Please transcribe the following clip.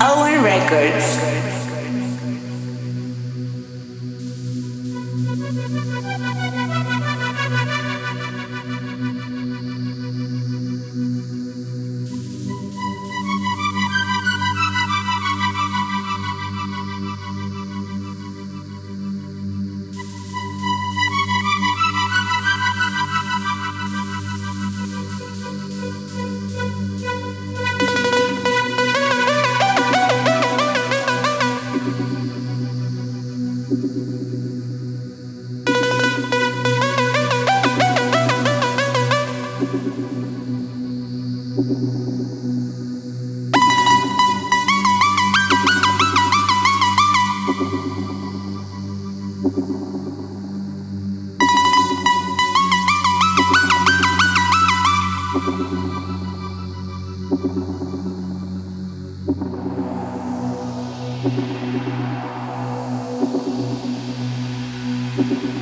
Owen Records. Thank you.